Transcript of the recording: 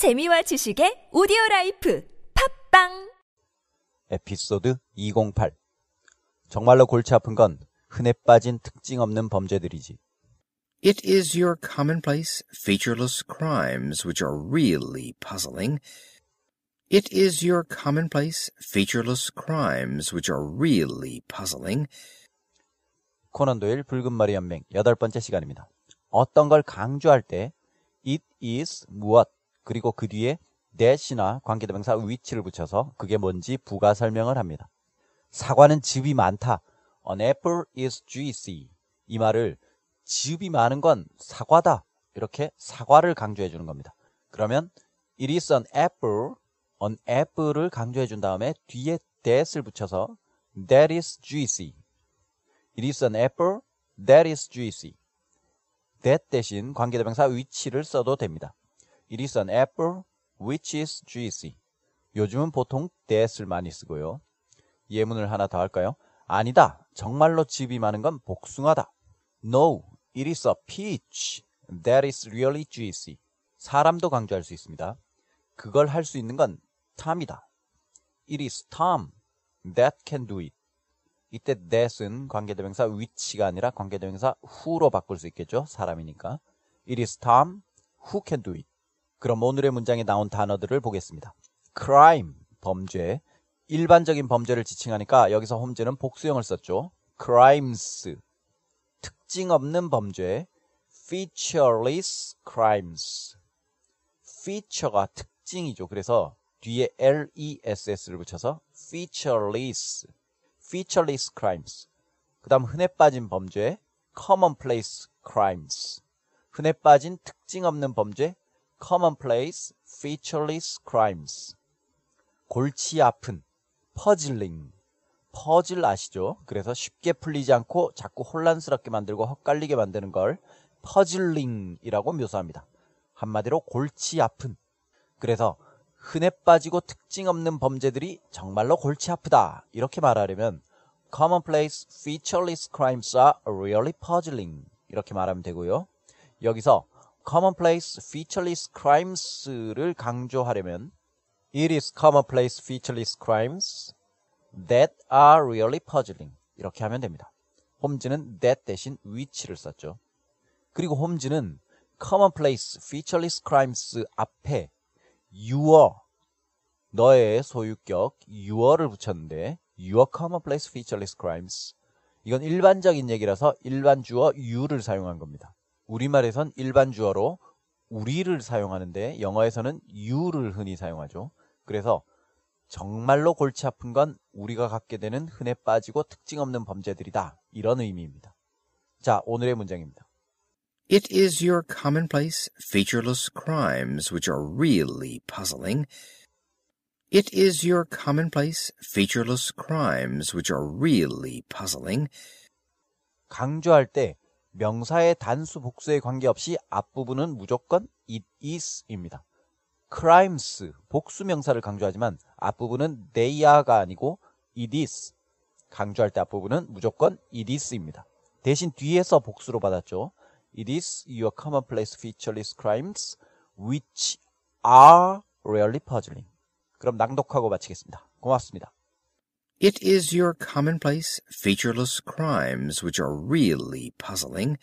재미와 지식의 오디오 라이프 팝빵 에피소드 208 정말로 골치 아픈 건 흔해 빠진 특징 없는 범죄들이지. It is your commonplace, featureless crimes which are really puzzling. It is your commonplace, featureless crimes which are really puzzling. 코난 도일 붉은 머리 연맹 여덟 번째 시간입니다. 어떤 걸 강조할 때 it is 무엇 그리고 그 뒤에 that이나 관계대명사 which를 붙여서 그게 뭔지 부가 설명을 합니다. 사과는 즙이 많다. An apple is juicy. 이 말을 즙이 많은 건 사과다. 이렇게 사과를 강조해 주는 겁니다. 그러면 it is an apple, an apple을 강조해 준 다음에 뒤에 that을 붙여서 that is juicy. It is an apple that is juicy. that 대신 관계대명사 which를 써도 됩니다. It is an apple which is juicy. 요즘은 보통 that을 많이 쓰고요. 예문을 하나 더 할까요? 아니다. 정말로 즙이 많은 건 복숭아다. No, it is a peach that is really juicy. 사람도 강조할 수 있습니다. 그걸 할 수 있는 건 Tom이다. It is Tom that can do it. 이때 that은 관계대명사 which가 아니라 관계대명사 who로 바꿀 수 있겠죠. 사람이니까. It is Tom who can do it. 그럼 오늘의 문장에 나온 단어들을 보겠습니다. crime, 범죄. 일반적인 범죄를 지칭하니까 여기서 홈즈는 복수형을 썼죠. crimes, 특징 없는 범죄. featureless crimes. feature가 특징이죠. 그래서 뒤에 less를 붙여서 featureless, featureless crimes. 그 다음 흔해 빠진 범죄 commonplace crimes. 흔해 빠진 특징 없는 범죄 commonplace, featureless crimes. 골치 아픈, 퍼즐링. 퍼즐 아시죠? 그래서 쉽게 풀리지 않고 자꾸 혼란스럽게 만들고 헛갈리게 만드는 걸 퍼즐링이라고 묘사합니다. 한마디로 골치 아픈. 그래서 흔해 빠지고 특징 없는 범죄들이 정말로 골치 아프다. 이렇게 말하려면 commonplace, featureless crimes are really puzzling. 이렇게 말하면 되고요. 여기서 commonplace, featureless crimes를 강조하려면 it is commonplace, featureless crimes that are really puzzling 이렇게 하면 됩니다. 홈즈는 that 대신 which를 썼죠. 그리고 홈즈는 commonplace, featureless crimes 앞에 your 너의 소유격 your를 붙였는데 your commonplace, featureless crimes 이건 일반적인 얘기라서 일반 주어 you를 사용한 겁니다. 우리말에선 일반 주어로 우리를 사용하는데 영어에서는 you를 흔히 사용하죠. 그래서 정말로 골치 아픈 건 우리가 갖게 되는 흔해 빠지고 특징 없는 범죄들이다. 이런 의미입니다. 자, 오늘의 문장입니다. It is your commonplace, featureless crimes which are really puzzling. It is your commonplace, featureless crimes which are really puzzling. 강조할 때 명사의 단수 복수에 관계없이 앞부분은 무조건 it is입니다. crimes 복수 명사를 강조하지만 앞부분은 they are가 아니고 it is 강조할 때 앞부분은 무조건 it is입니다. 대신 뒤에서 복수로 받았죠. It is your commonplace featureless crimes which are really puzzling. 그럼 낭독하고 마치겠습니다. 고맙습니다. It is your commonplace, featureless crimes which are really puzzling.